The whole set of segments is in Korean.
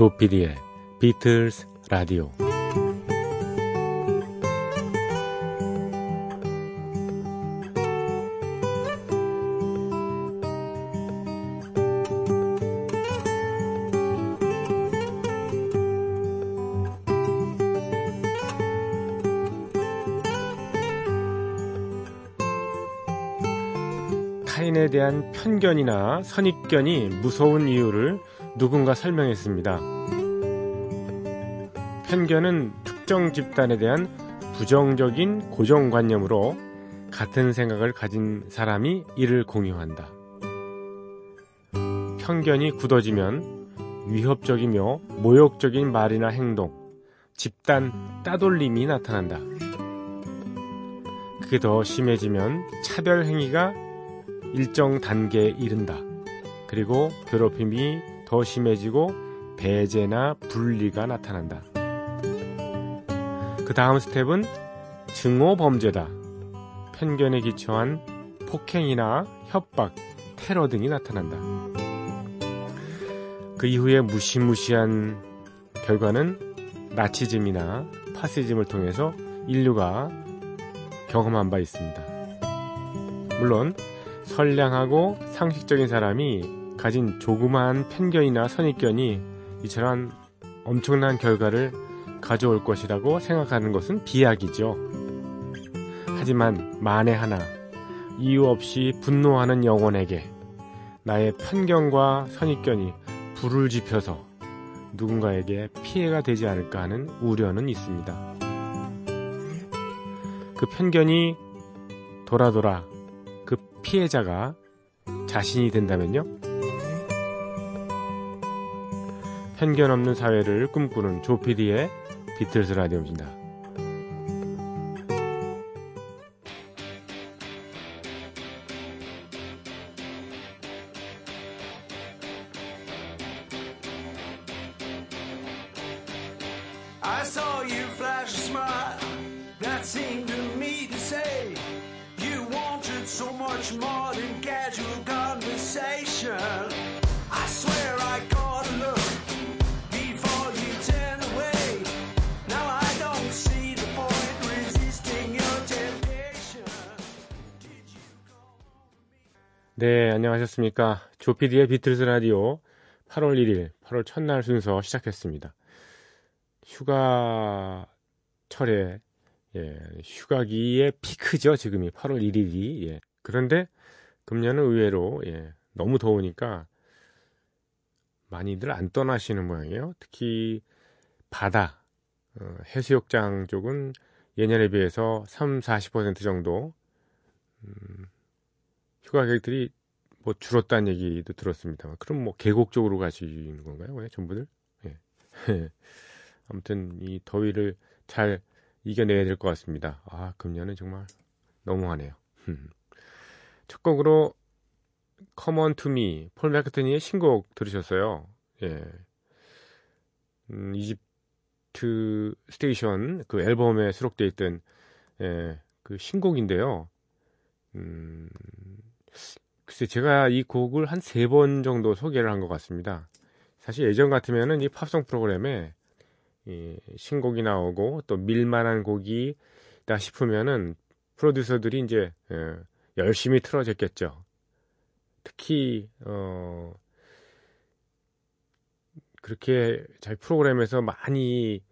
조피디의 비틀스 라디오. 타인에 대한 편견이나 선입견이 무서운 이유를 누군가 설명했습니다. 편견은 특정 집단에 대한 부정적인 고정관념으로 같은 생각을 가진 사람이 이를 공유한다. 편견이 굳어지면 위협적이며 모욕적인 말이나 행동, 집단 따돌림이 나타난다. 그게 더 심해지면 차별 행위가 일정 단계에 이른다. 그리고 괴롭힘이 더 심해지고 배제나 분리가 나타난다. 그 다음 스텝은 증오 범죄다. 편견에 기초한 폭행이나 협박, 테러 등이 나타난다. 그 이후에 무시무시한 결과는 나치즘이나 파시즘을 통해서 인류가 경험한 바 있습니다. 물론 선량하고 상식적인 사람이 가진 조그마한 편견이나 선입견이 이처럼 엄청난 결과를 가져올 것이라고 생각하는 것은 비약이죠. 하지만 만에 하나 이유 없이 분노하는 영혼에게 나의 편견과 선입견이 불을 지펴서 누군가에게 피해가 되지 않을까 하는 우려는 있습니다. 그 편견이 돌아 돌아 그 피해자가 자신이 된다면요? 편견 없는 사회를 꿈꾸는 조피디의 비틀스 라디오입니다. 네, 안녕하셨습니까? 조피디의 비틀스 라디오 8월 1일, 8월 첫날 순서 시작했습니다. 휴가철에, 예, 휴가기의 피크죠, 지금이. 8월 1일이. 예. 그런데 금년은 의외로, 예, 너무 더우니까 많이들 안 떠나시는 모양이에요. 특히 바다, 어, 해수욕장 쪽은 예년에 비해서 3, 40% 정도, 음, 휴가 계획들이 뭐 줄었다는 얘기도 들었습니다. 그럼 뭐 계곡 쪽으로 가시는 건가요? 왜 전부들? 예. 아무튼 이 더위를 잘 이겨내야 될 것 같습니다. 아 금년은 정말 너무하네요. 첫 곡으로 To Me 폴 맥카트니의 신곡 들으셨어요. 예. 음, Egypt Station 그 앨범에 수록되어 있던 예, 그 신곡인데요. 음, 글쎄 제가 이 곡을 한 세 번 정도 소개를 한 것 같습니다. 사실 예전 같으면은 이 팝송 프로그램에 이 신곡이 나오고 또 밀만한 곡이다 싶으면은 프로듀서들이 이제 예, 열심히 틀어줬겠죠. 특히 어 그렇게 자기 프로그램에서 많이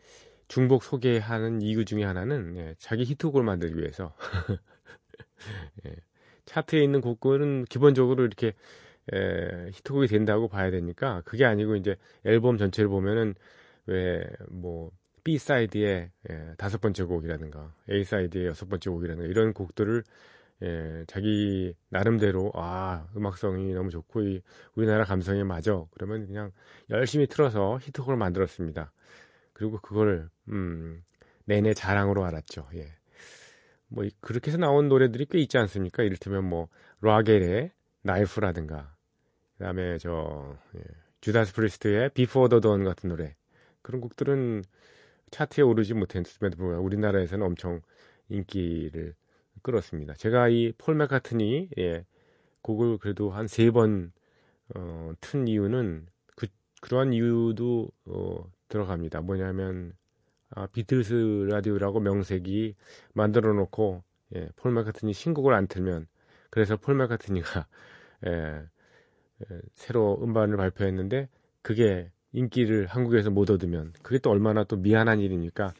중복 소개하는 이유 중에 하나는 예, 자기 히트곡을 만들기 위해서 예, 차트에 있는 곡은 기본적으로 이렇게 에, 히트곡이 된다고 봐야 되니까 그게 아니고 이제 앨범 전체를 보면은 왜 뭐 B 사이드의 예, 다섯 번째 곡이라든가 A 사이드의 여섯 번째 곡이라든가 이런 곡들을 예, 자기 나름대로 아 음악성이 너무 좋고 이 우리나라 감성에 맞아 그러면 그냥 열심히 틀어서 히트곡을 만들었습니다. 그리고 그걸 음, 내내 자랑으로 알았죠. 예. 뭐 그렇게 해서 나온 노래들이 꽤 있지 않습니까? 이를테면 뭐 락웰의 Knife라든가 그다음에 저 예, 주다스 프리스트의 Before the Dawn 같은 노래 그런 곡들은 차트에 오르지 못했음에도 불구하고 우리나라에서는 엄청 인기를 끌었습니다. 제가 이 폴 맥카트니 예, 곡을 그래도 한 세 번 어, 튼 이유는 그 그런 이유도 어, 들어갑니다. 뭐냐면 아, 비틀스 라디오라고 명색이 만들어 놓고 예, 폴 맥카트니 신곡을 안 틀면 그래서 폴 맥카트니가 예, 예, 새로 음반을 발표했는데 그게 인기를 한국에서 못 얻으면 그게 또 얼마나 또 미안한 일이니까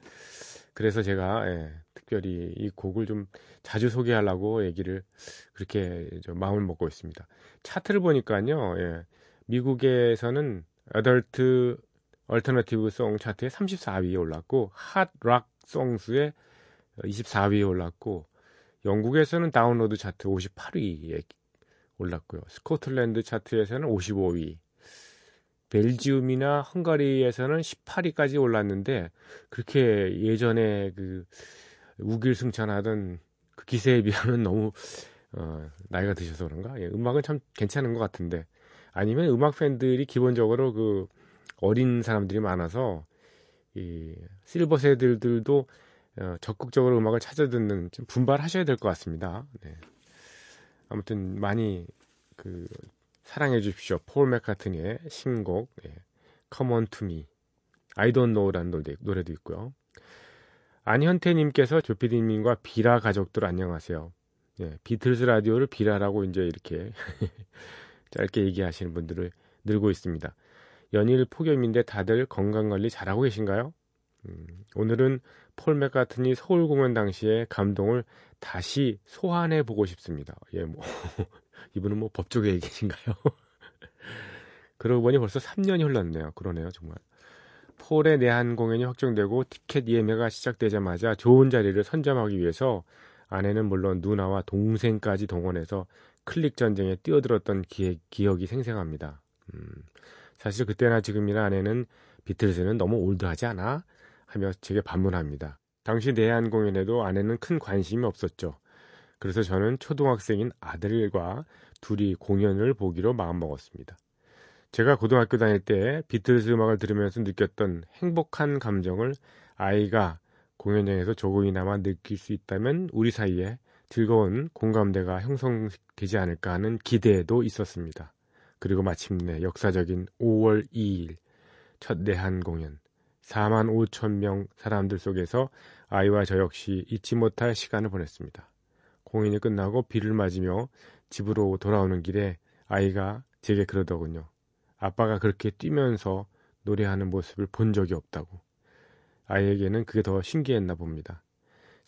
그래서 제가 예, 특별히 이 곡을 좀 자주 소개하려고 얘기를 그렇게 마음을 먹고 있습니다. 차트를 보니까요, 예, 미국에서는 Adult Alternative Song 차트에 34위에 올랐고 Hot Rock Songs에 24위에 올랐고 영국에서는 다운로드 차트 58위에 올랐고요. 스코틀랜드 차트에서는 55위. Belgium이나 헝가리에서는 18위까지 올랐는데 그렇게 예전에 그 우길승천하던 그 기세에 비하면 너무 어, 나이가 드셔서 그런가? 예, 음악은 참 괜찮은 것 같은데 아니면 음악 팬들이 기본적으로 그 어린 사람들이 많아서 이 실버 세들들도 어, 적극적으로 음악을 찾아 듣는 좀 분발하셔야 될 것 같습니다. 네. 아무튼 많이 그 사랑해 주십시오. 폴 맥카트니의 신곡 예, Come On To Me, I Don't Know라는 노래, 노래도 있고요. 안현태님께서 조피디님과 비라 가족들 안녕하세요. 예, 비틀스 라디오를 비라라고 이제 이렇게 짧게 얘기하시는 분들을 늘고 있습니다. 연일 폭염인데 다들 건강관리 잘하고 계신가요? 음, 오늘은 폴 맥카트니 서울 공연 당시의 감동을 다시 소환해 보고 싶습니다. 예, 뭐 이분은 뭐 법조계 얘기신가요? 그러고 보니 벌써 3년이 흘렀네요. 그러네요, 정말. 폴의 내한 공연이 확정되고 티켓 예매가 시작되자마자 좋은 자리를 선점하기 위해서 아내는 물론 누나와 동생까지 동원해서 클릭 전쟁에 뛰어들었던 기획, 기억이 생생합니다. 음, 사실 그때나 지금이나 아내는 비틀즈는 너무 올드하지 않아? 하며 제게 반문합니다. 당시 내한 공연에도 아내는 큰 관심이 없었죠. 그래서 저는 초등학생인 아들과 둘이 공연을 보기로 마음먹었습니다. 제가 고등학교 다닐 때 비틀즈 음악을 들으면서 느꼈던 행복한 감정을 아이가 공연장에서 조금이나마 느낄 수 있다면 우리 사이에 즐거운 공감대가 형성되지 않을까 하는 기대도 있었습니다. 그리고 마침내 역사적인 5월 2일 첫 내한 공연 4만 5천 명 사람들 속에서 아이와 저 역시 잊지 못할 시간을 보냈습니다. 공연이 끝나고 비를 맞으며 집으로 돌아오는 길에 아이가 제게 그러더군요. 아빠가 그렇게 뛰면서 노래하는 모습을 본 적이 없다고. 아이에게는 그게 더 신기했나 봅니다.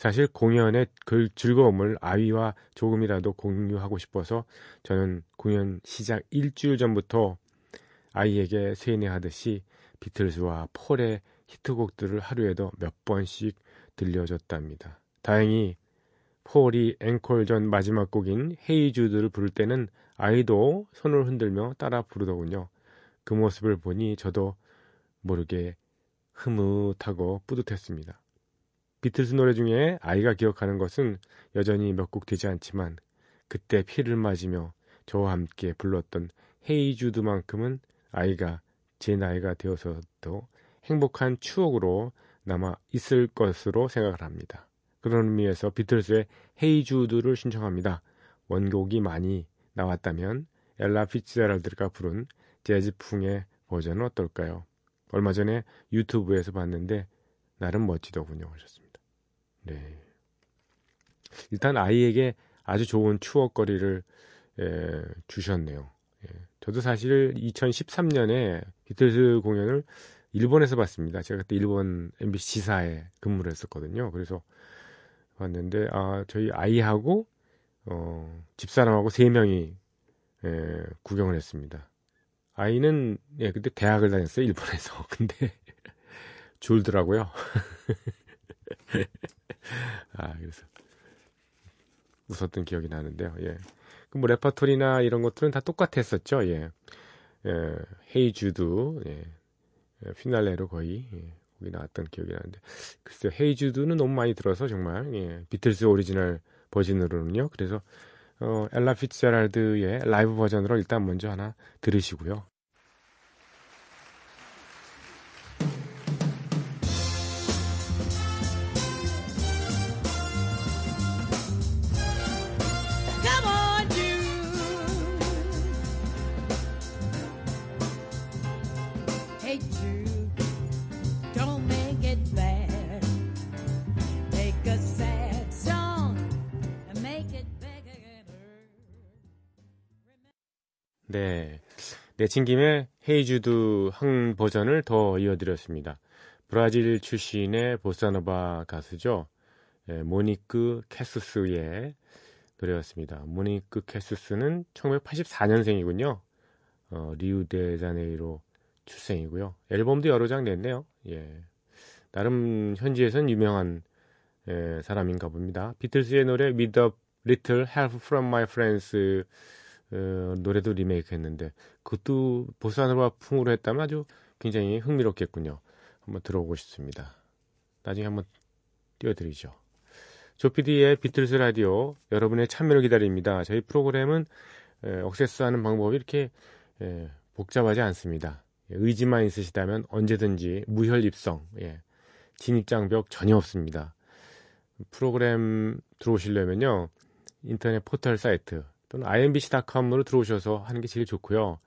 사실 공연의 그 즐거움을 아이와 조금이라도 공유하고 싶어서 저는 공연 시작 일주일 전부터 아이에게 세뇌하듯이 비틀즈와 폴의 히트곡들을 하루에도 몇 번씩 들려줬답니다. 다행히 폴이 앵콜 전 마지막 곡인 Hey Jude를 부를 때는 아이도 손을 흔들며 따라 부르더군요. 그 모습을 보니 저도 모르게 흐뭇하고 뿌듯했습니다. 비틀스 노래 중에 아이가 기억하는 것은 여전히 몇 곡 되지 않지만 그때 비를 맞으며 저와 함께 불렀던 헤이주드만큼은 아이가 제 나이가 되어서도 행복한 추억으로 남아 있을 것으로 생각을 합니다. 그런 의미에서 비틀스의 헤이주드를 신청합니다. 원곡이 많이 나왔다면 엘라 피츠제랄드가 부른 재즈풍의 버전은 어떨까요? 얼마 전에 유튜브에서 봤는데 나름 멋지더군요 하셨습니다. 네. 일단 아이에게 아주 좋은 추억거리를 에, 주셨네요. 예. 저도 사실 2013년에 비틀즈 공연을 일본에서 봤습니다. 제가 그때 일본 MBC 지사에 근무를 했었거든요. 그래서 봤는데 아 저희 아이하고 어, 집사람하고 세 명이 예, 구경을 했습니다. 아이는 예, 그때 대학을 다녔어요 일본에서. 근데 졸더라고요. 아 그래서 웃었던 기억이 나는데요. 예. 그 뭐 레퍼토리나 이런 것들은 다 똑같았었죠. 예. 예, Hey Jude 예. 예, 피날레로 거의 예, 곡이 나왔던 기억이 나는데 글쎄요 Hey Jude는 너무 많이 들어서 정말 예, 비틀스 오리지널 버전으로는요. 그래서 어, 엘라 피츠제랄드의 라이브 버전으로 일단 먼저 하나 들으시고요. 네. 내친 김에 Hey Jude 한 버전을 더 이어드렸습니다. 브라질 출신의 보사노바 가수죠. 예, 모니크 케수스의 노래였습니다. 모니크 케수스는 1984년생이군요. 어, 리우데자네이로 출생이고요. 앨범도 여러 장 냈네요. 예. 나름 현지에선 유명한 예, 사람인가 봅니다. 비틀스의 노래 With a Little Help from My Friends 어, 노래도 리메이크 했는데 그것도 보사노바 풍으로 했다면 아주 굉장히 흥미롭겠군요. 한번 들어보고 싶습니다. 나중에 한번 띄워드리죠. 조피디의 비틀스 라디오 여러분의 참여를 기다립니다. 저희 프로그램은 에, 억세스하는 방법이 이렇게 에, 복잡하지 않습니다. 예, 의지만 있으시다면 언제든지 무혈 입성, 예, 진입장벽 전혀 없습니다. 프로그램 들어오시려면요 인터넷 포털 사이트 또는 imbc.com으로 들어오셔서 하는 게 제일 좋고요.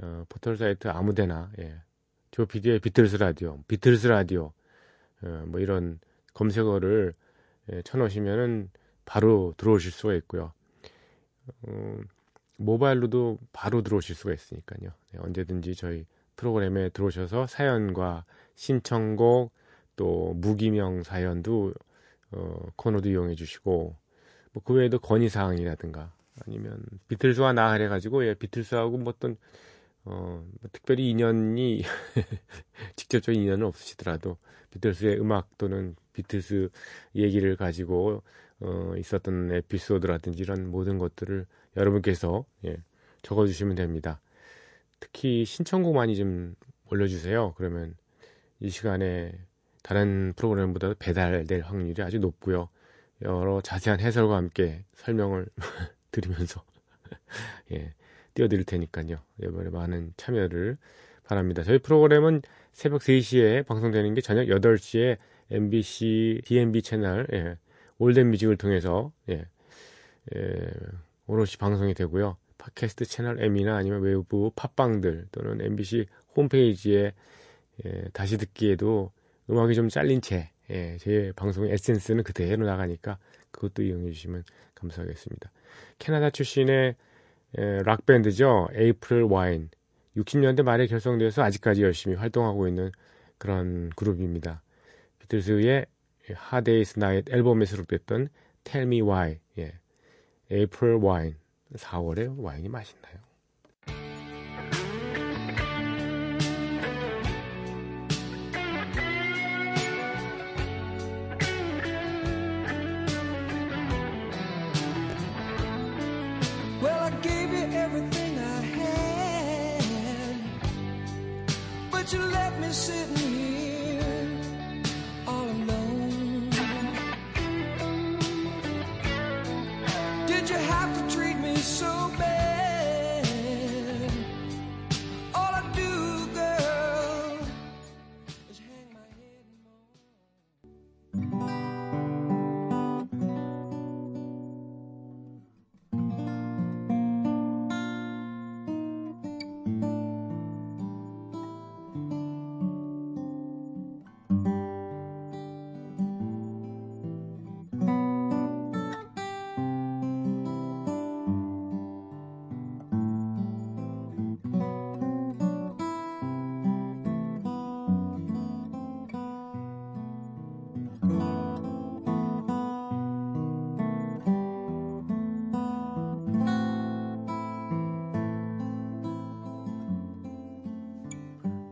어, 포털 사이트 아무데나 예. 조피디의 비틀스 라디오, 비틀스 라디오 어, 뭐 이런 검색어를 예, 쳐놓으시면은 바로 들어오실 수가 있고요. 어, 모바일로도 바로 들어오실 수가 있으니까요. 네, 언제든지 저희 프로그램에 들어오셔서 사연과 신청곡 또 무기명 사연도 어, 코너도 이용해 주시고 뭐 그 외에도 건의 사항이라든가 아니면 비틀스와 나 해가지고 예, 비틀스하고 뭐 어떤 어, 뭐 특별히 인연이 직접적인 인연은 없으시더라도 비틀스의 음악 또는 비틀스 얘기를 가지고 어, 있었던 에피소드라든지 이런 모든 것들을 여러분께서 예, 적어주시면 됩니다. 특히 신청곡 많이 좀 올려주세요. 그러면 이 시간에 다른 프로그램보다 배달될 확률이 아주 높고요. 여러 자세한 해설과 함께 설명을 드리면서 예, 띄워드릴 테니까요. 이번에 많은 참여를 바랍니다. 저희 프로그램은 새벽 3시에 방송되는 게 저녁 8시에 MBC, DMB 채널 예, 올덴 뮤직을 통해서 예, 예, 오롯이 방송이 되고요. 팟캐스트 채널 M이나 아니면 외부 팟빵들 또는 MBC 홈페이지에 예, 다시 듣기에도 음악이 좀 잘린 채 예, 제 방송의 에센스는 그대로 나가니까 그것도 이용해 주시면 감사하겠습니다. 캐나다 출신의 예, 락밴드죠. 에이프릴 와인. 60년대 말에 결성되어서 아직까지 열심히 활동하고 있는 그런 그룹입니다. 비틀스의 Day's Night 앨범에 수록됐던 Tell Me Why. 예. April Wine. 4월에 와인이 맛있나요?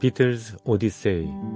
비틀스 오디세이.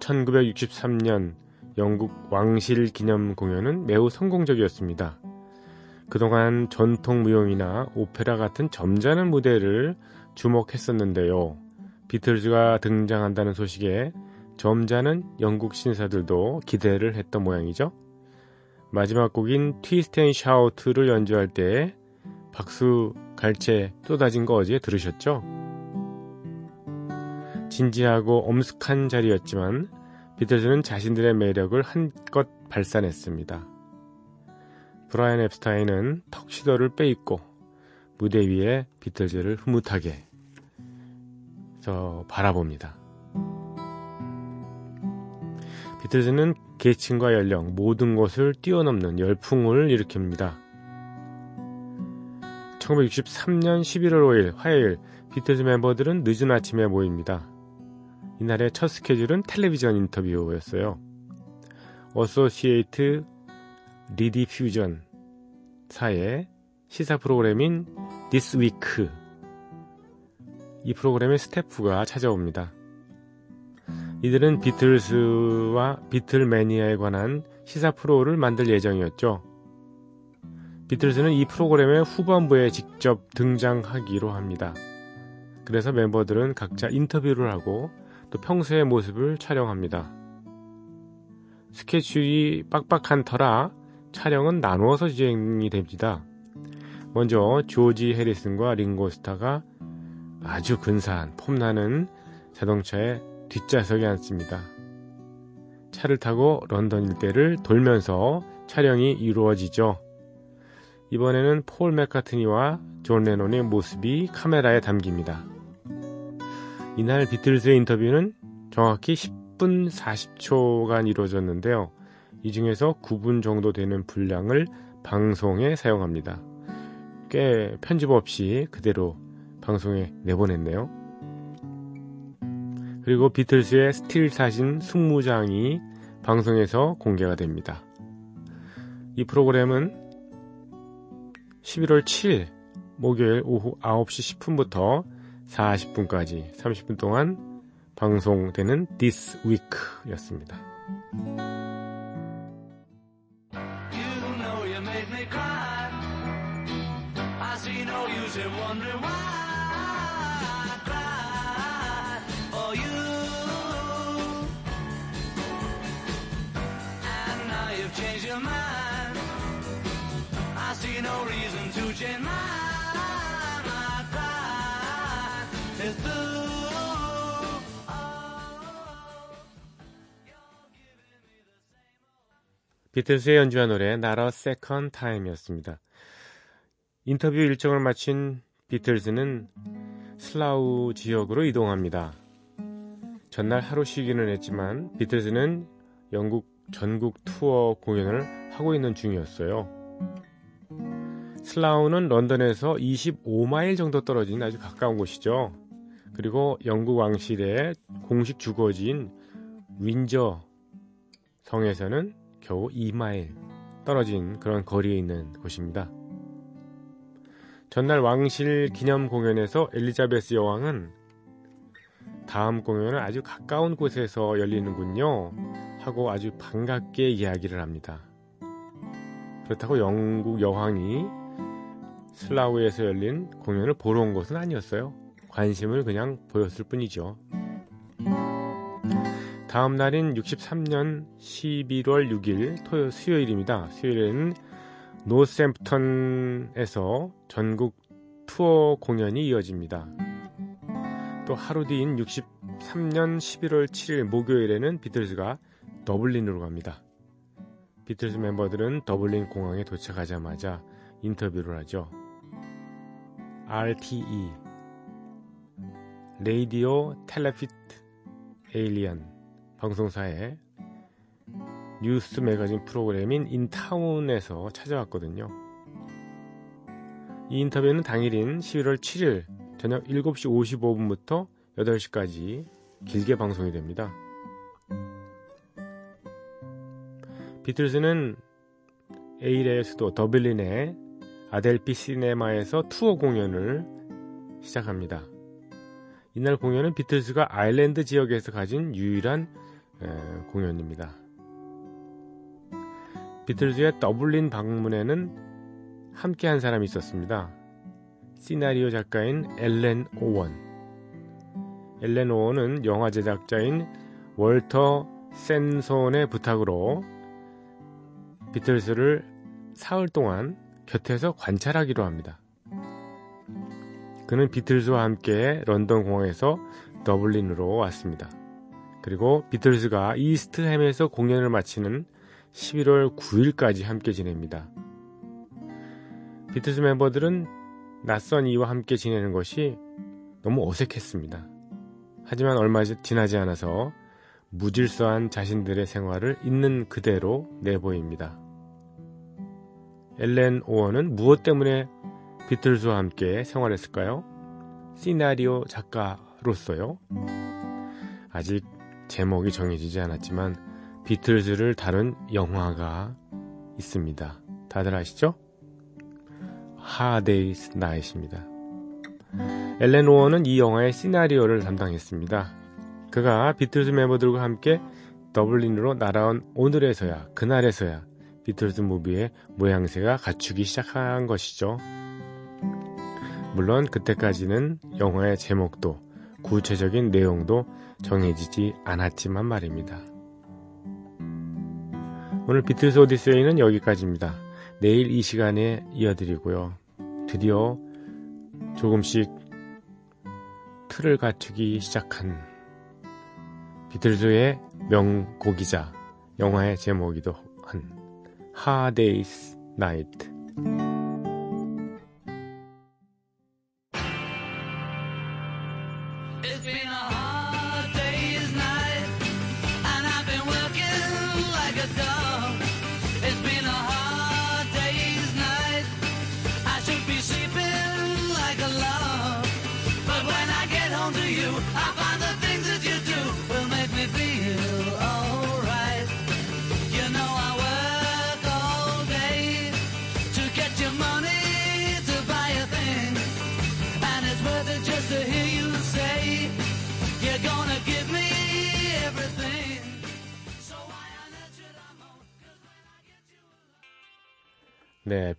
1963년 영국 왕실 기념 공연은 매우 성공적이었습니다. 그동안 전통 무용이나 오페라 같은 점잖은 무대를 주목했었는데요. 비틀즈가 등장한다는 소식에 점잖은 영국 신사들도 기대를 했던 모양이죠. 마지막 곡인 Twist and Shout를 연주할 때 박수 갈채 쏟아진 거 어제 들으셨죠? 진지하고 엄숙한 자리였지만 비틀즈는 자신들의 매력을 한껏 발산했습니다. 브라이언 앱스타인은 턱시도를 빼입고 무대 위에 비틀즈를 흐뭇하게 저 바라봅니다. 비틀즈는 계층과 연령 모든 것을 뛰어넘는 열풍을 일으킵니다. 1963년 11월 5일 화요일 비틀즈 멤버들은 늦은 아침에 모입니다. 이날의 첫 스케줄은 텔레비전 인터뷰였어요. 어소시에이트 리디퓨전 사의 시사 프로그램인 This Week 이 프로그램의 스태프가 찾아옵니다. 이들은 비틀스와 Beatlemania에 관한 시사 프로를 만들 예정이었죠. 비틀스는 이 프로그램의 후반부에 직접 등장하기로 합니다. 그래서 멤버들은 각자 인터뷰를 하고 또 평소의 모습을 촬영합니다. 스케줄이 빡빡한 터라 촬영은 나누어서 진행이 됩니다. 먼저 조지 해리슨과 링고스타가 아주 근사한 폼나는 자동차에 뒷좌석에 앉습니다. 차를 타고 런던 일대를 돌면서 촬영이 이루어지죠. 이번에는 폴 맥카트니와 존 레논의 모습이 카메라에 담깁니다. 이날 비틀즈의 인터뷰는 정확히 10분 40초간 이루어졌는데요. 이 중에서 9분 정도 되는 분량을 방송에 사용합니다. 꽤 편집 없이 그대로 방송에 내보냈네요. 그리고 비틀스의 스틸 사진 스무 장이 방송에서 공개가 됩니다. 이 프로그램은 11월 7일 목요일 오후 9시 10분부터 40분까지 30분 동안 방송되는 This know you 비틀스의 연주한 노래 Not a Second Time이었습니다. 인터뷰 일정을 마친 비틀즈는 슬라우 지역으로 이동합니다. 전날 하루 쉬기는 했지만 비틀즈는 영국 전국 투어 공연을 하고 있는 중이었어요. 슬라우는 런던에서 25마일 정도 떨어진 아주 가까운 곳이죠. 그리고 영국 왕실의 공식 주거지인 윈저 성에서는 겨우 2마일 떨어진 그런 거리에 있는 곳입니다. 전날 왕실 기념 공연에서 엘리자베스 여왕은 다음 공연은 아주 가까운 곳에서 열리는군요. 하고 아주 반갑게 이야기를 합니다. 그렇다고 영국 여왕이 슬라우에서 열린 공연을 보러 온 것은 아니었어요. 관심을 그냥 보였을 뿐이죠. 다음 날인 63년 11월 6일 토요 수요일입니다. 수요일에는 노샘프턴에서 전국 투어 공연이 이어집니다. 또 하루 뒤인 63년 11월 7일 목요일에는 비틀즈가 더블린으로 갑니다. 비틀즈 멤버들은 더블린 공항에 도착하자마자 인터뷰를 하죠. RTE 레이디오 텔레피트 에일리언 방송사의 뉴스 매거진 프로그램인 인타운에서 찾아왔거든요. 이 인터뷰는 당일인 11월 7일 저녁 7시 55분부터 8시까지 길게 방송이 됩니다. 비틀즈는 에일의 수도 더블린의 아델피 시네마에서 투어 공연을 시작합니다. 이날 공연은 비틀즈가 아일랜드 지역에서 가진 유일한 에, 공연입니다. 비틀즈의 더블린 방문에는 함께한 사람이 있었습니다. 시나리오 작가인 엘렌 오원. 엘렌 오원은 영화 제작자인 월터 센손의 부탁으로 비틀즈를 사흘 동안 곁에서 관찰하기로 합니다. 그는 비틀즈와 함께 런던 공항에서 더블린으로 왔습니다. 그리고 비틀즈가 이스트햄에서 공연을 마치는 11월 9일까지 함께 지냅니다. 비틀즈 멤버들은 낯선 이와 함께 지내는 것이 너무 어색했습니다. 하지만 얼마 지나지 않아서 무질서한 자신들의 생활을 있는 그대로 내보입니다. 엘렌 오원은 무엇 때문에 비틀즈와 함께 생활했을까요? 시나리오 작가로서요. 아직 제목이 정해지지 않았지만 비틀즈를 다룬 영화가 있습니다. 다들 아시죠? 하데이스 나잇입니다. 엘렌 오원은 이 영화의 시나리오를 담당했습니다. 그가 비틀즈 멤버들과 함께 더블린으로 날아온 오늘에서야 그날에서야 비틀즈 무비의 모양새가 갖추기 시작한 것이죠. 물론 그때까지는 영화의 제목도 구체적인 내용도 정해지지 않았지만 말입니다. 오늘 비틀즈 오디세이는 여기까지입니다. 내일 이 시간에 이어드리고요. 드디어 조금씩 틀을 갖추기 시작한 비틀즈의 명곡이자 영화의 제목이기도 한 Night. It's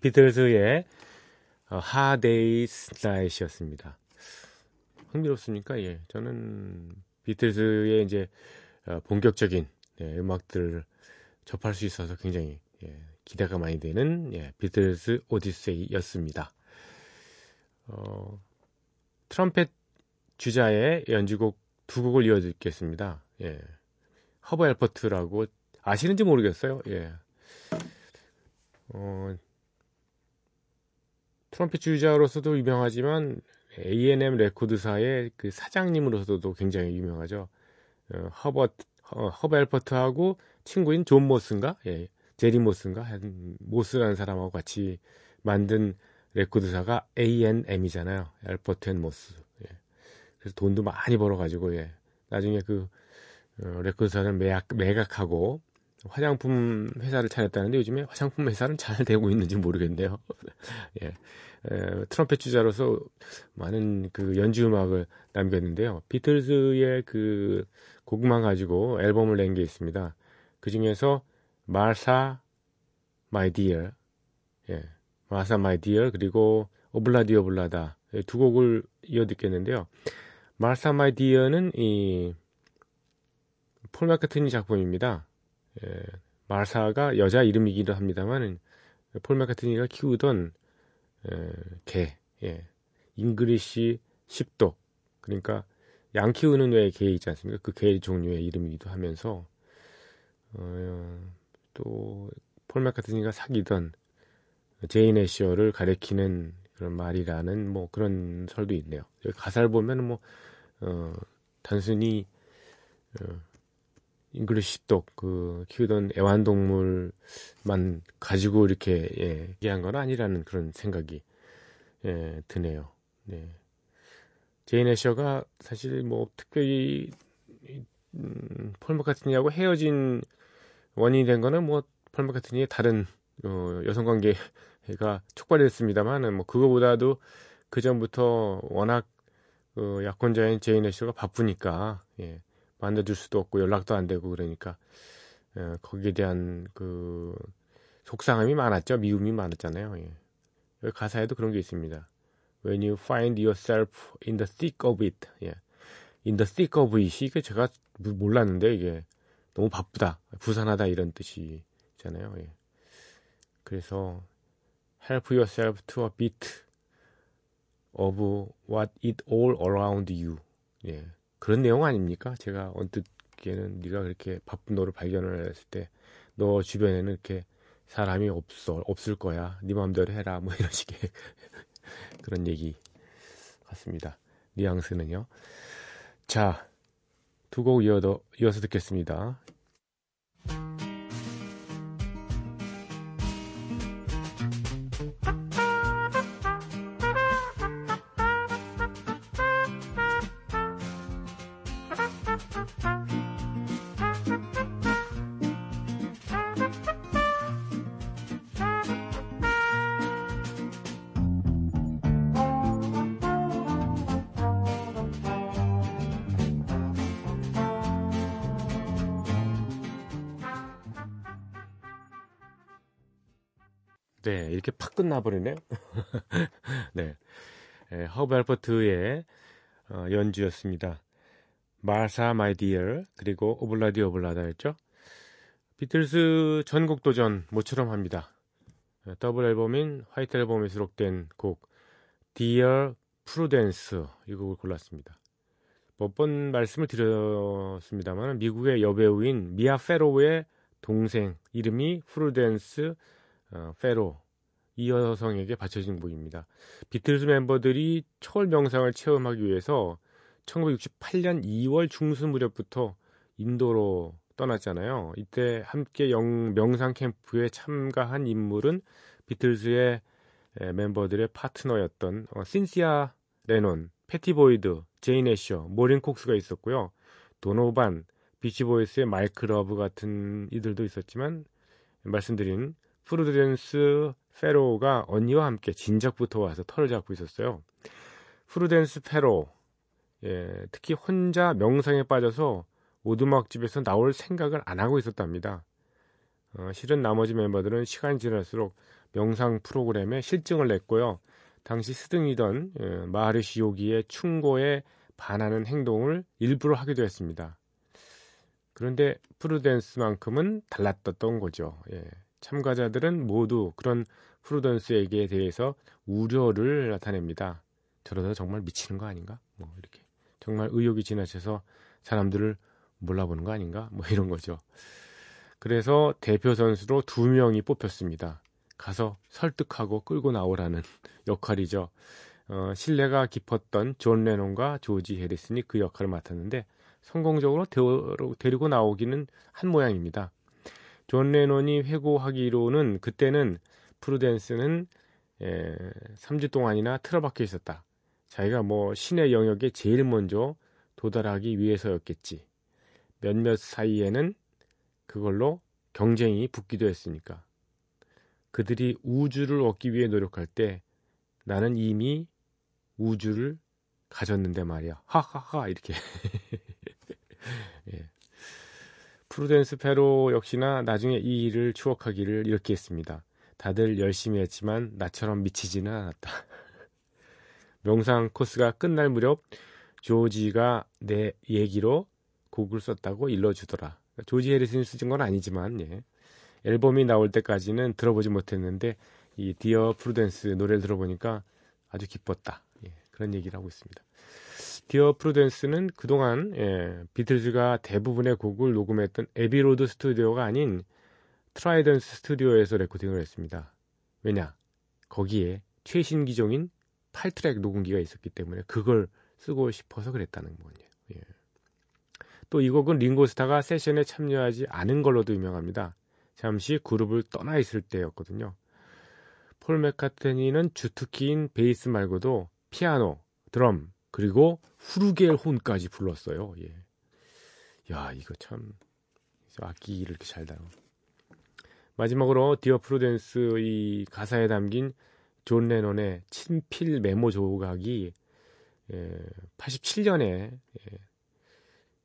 비틀즈의 Hard Day's Night이었습니다. 흥미롭습니까? 예, 저는 비틀즈의 이제 어, 본격적인 예, 음악들을 접할 수 있어서 굉장히 예, 기대가 많이 되는 예, 비틀즈 오디세이였습니다. 어, 트럼펫 주자의 연주곡 두 곡을 이어 듣겠습니다. 예. 허버 엘퍼트라고 아시는지 모르겠어요. 예. 어, 트럼펫 주자로서도 유명하지만 A&M 레코드사의 그 사장님으로서도 굉장히 유명하죠. 어, 허버트, 어, 허버 엘퍼트하고 친구인 존 모스인가? 예, 제리 모스인가? 한 모스라는 사람하고 같이 만든 레코드사가 A&M이잖아요. Alpert and Moss. 예. 그래서 돈도 많이 벌어가지고, 예. 나중에 그, 어, 레코드사를 매각, 매각하고 화장품 회사를 차렸다는데 요즘에 화장품 회사는 잘 되고 있는지 모르겠네요. 예. 에, 트럼펫 주자로서 많은 그 연주 음악을 남겼는데요. 비틀즈의 그 곡만 가지고 앨범을 낸 게 있습니다. 그 중에서 Martha My Dear, 예, Martha My Dear 그리고 Ob-La-Di Ob-La-Da 두 곡을 이어 듣겠는데요. Martha My Dear는 이 폴 마카트니 작품입니다. 예, 마사가 여자 이름이기도 합니다만 폴 마카트니가 키우던 에, 개, 예, English sheepdog 그러니까 양 키우는 왜 그 개 있지 않습니까? 그 개 종류의 이름이기도 하면서 어, 또 폴 마카트니가 사귀던 제인 애셔를 가리키는 그런 말이라는 뭐 그런 설도 있네요. 가사를 보면은 뭐 어, 단순히 어, English sheepdog 그 키우던 애완동물만 가지고 이렇게 예, 얘기한 건 아니라는 그런 생각이 예, 드네요. 네. 제인 애셔가 사실 뭐 특별히 음, 폴 마카트니하고 헤어진 원인이 된 거는 뭐 폴 마카트니의 다른 어, 여성 관계가 촉발됐습니다만은 뭐 그거보다도 그 전부터 워낙 그 약혼자인 제인 애셔가 바쁘니까 예, 만나줄 수도 없고 연락도 안 되고 그러니까 예, 거기에 대한 그 속상함이 많았죠. 미움이 많았잖아요. 예. 가사에도 그런 게 있습니다. When you find yourself in the thick of it. 예. in the thick of it이 이게 제가 몰랐는데 이게 너무 바쁘다, 부산하다 이런 뜻이잖아요. 예. 그래서 help yourself to a bit of what it all around you. 예. 그런 내용 아닙니까? 제가 언뜻에는 네가 그렇게 바쁜 너를 발견을 했을 때 너 주변에는 이렇게 사람이 없어 없을 거야. 네 마음대로 해라. 뭐 이런 식의 그런 얘기 같습니다. 뉘앙스는요. 자, 두 곡 이어서 듣겠습니다. 네, 이렇게 팍 끝나버리네요. 네. 네, 허브 알퍼트의 어, 연주였습니다. Martha My Dear 그리고 Ob-La-Di Ob-La-Da였죠. 비틀스 전곡 도전 모처럼 합니다. 어, 더블 앨범인 White Album에 수록된 곡 Dear Prudence 이 곡을 골랐습니다. 몇 번 말씀을 드렸습니다만 미국의 여배우인 미아 페로의 동생 이름이 프루덴스 어, 페로 이 여성에게 바쳐진 곡입니다. 비틀즈 멤버들이 초월 명상을 체험하기 위해서 1968년 2월 중순 무렵부터 인도로 떠났잖아요. 이때 함께 영, 명상 캠프에 참가한 인물은 비틀즈의 멤버들의 파트너였던 어, 신시아 레논, 패티 보이드, 제인 애셔, 모린 콕스가 있었고요. 도노반, 비치보이스의 마이크 러브 같은 이들도 있었지만 말씀드린 프루덴스 페로가 언니와 함께 진작부터 와서 터를 잡고 있었어요. 프루덴스 페로, 예, 특히 혼자 명상에 빠져서 오두막집에서 나올 생각을 안 하고 있었답니다. 어, 실은 나머지 멤버들은 시간이 지날수록 명상 프로그램에 싫증을 냈고요. 당시 스승이던 예, 마하르시 요기의 충고에 반하는 행동을 일부러 하기도 했습니다. 그런데 프루덴스만큼은 달랐던 거죠. 예. 참가자들은 모두 그런 프루던스에게 대해서 우려를 나타냅니다. 저러다 정말 미치는 거 아닌가? 뭐 이렇게 정말 의욕이 지나쳐서 사람들을 몰라보는 거 아닌가? 뭐 이런 거죠. 그래서 대표 선수로 두 명이 뽑혔습니다. 가서 설득하고 끌고 나오라는 역할이죠. 어, 신뢰가 깊었던 존 레논과 조지 해리슨이 그 역할을 맡았는데 성공적으로 데리고 나오기는 한 모양입니다. 존 레논이 회고하기로는 그때는 프루덴스는 에, 3주 동안이나 틀어박혀 있었다. 자기가 뭐 신의 영역에 제일 먼저 도달하기 위해서였겠지. 몇몇 사이에는 그걸로 경쟁이 붙기도 했으니까. 그들이 우주를 얻기 위해 노력할 때 나는 이미 우주를 가졌는데 말이야. 하하하 이렇게. 예. 프루덴스 패로 역시나 나중에 이 일을 추억하기를 이렇게 했습니다. 다들 열심히 했지만 나처럼 미치지는 않았다. 명상 코스가 끝날 무렵 조지가 내 얘기로 곡을 썼다고 일러주더라. 조지 해리슨이 쓰진 건 아니지만 예. 앨범이 나올 때까지는 들어보지 못했는데 이 Dear Prudence 노래를 들어보니까 아주 기뻤다. 예. 그런 얘기를 하고 있습니다. Dear Prudence는 그동안 예, 비틀즈가 대부분의 곡을 녹음했던 애비로드 스튜디오가 아닌 트라이던트 스튜디오에서 레코딩을 했습니다. 왜냐? 거기에 최신 기종인 8트랙 녹음기가 있었기 때문에 그걸 쓰고 싶어서 그랬다는 거예요. 예. 또 이 곡은 링고 스타가 세션에 참여하지 않은 걸로도 유명합니다. 잠시 그룹을 떠나 있을 때였거든요. 폴 맥카트니는 주특기인 베이스 말고도 피아노, 드럼, 그리고 flugelhorn까지 불렀어요. 예. 야, 이거 참 악기를 이렇게 잘 다뤄. 마지막으로 Dear Prudence 이 가사에 담긴 존 레논의 친필 메모 조각이 예, 87년에 예,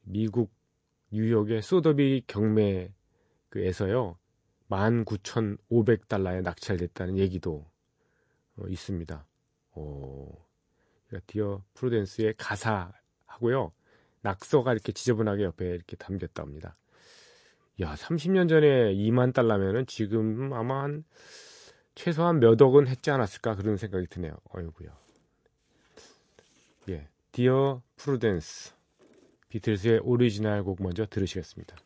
미국 뉴욕의 소더비 경매에서요 19,500달러에 낙찰됐다는 얘기도 어, 있습니다. 오, 그러니까 Dear Prudence의 가사하고요 낙서가 이렇게 지저분하게 옆에 이렇게 담겼다 합니다. 야, 30년 전에 2만 달러면은 지금 아마 한 최소한 몇 억은 했지 않았을까 그런 생각이 드네요. 어이구야. 예, Dear Prudence 비틀스의 오리지널 곡 먼저 들으시겠습니다.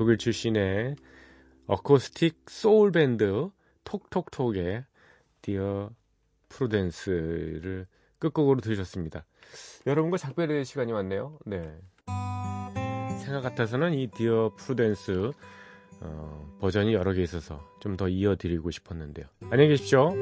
독일 출신의 어쿠스틱 소울 밴드 톡톡톡의 Dear Prudence를 끝곡으로 들으셨습니다. 여러분과 작별의 시간이 왔네요. 네. 생각 같아서는 이 Dear Prudence 어, 버전이 여러 개 있어서 좀 더 이어드리고 싶었는데요. 안녕히 계십시오.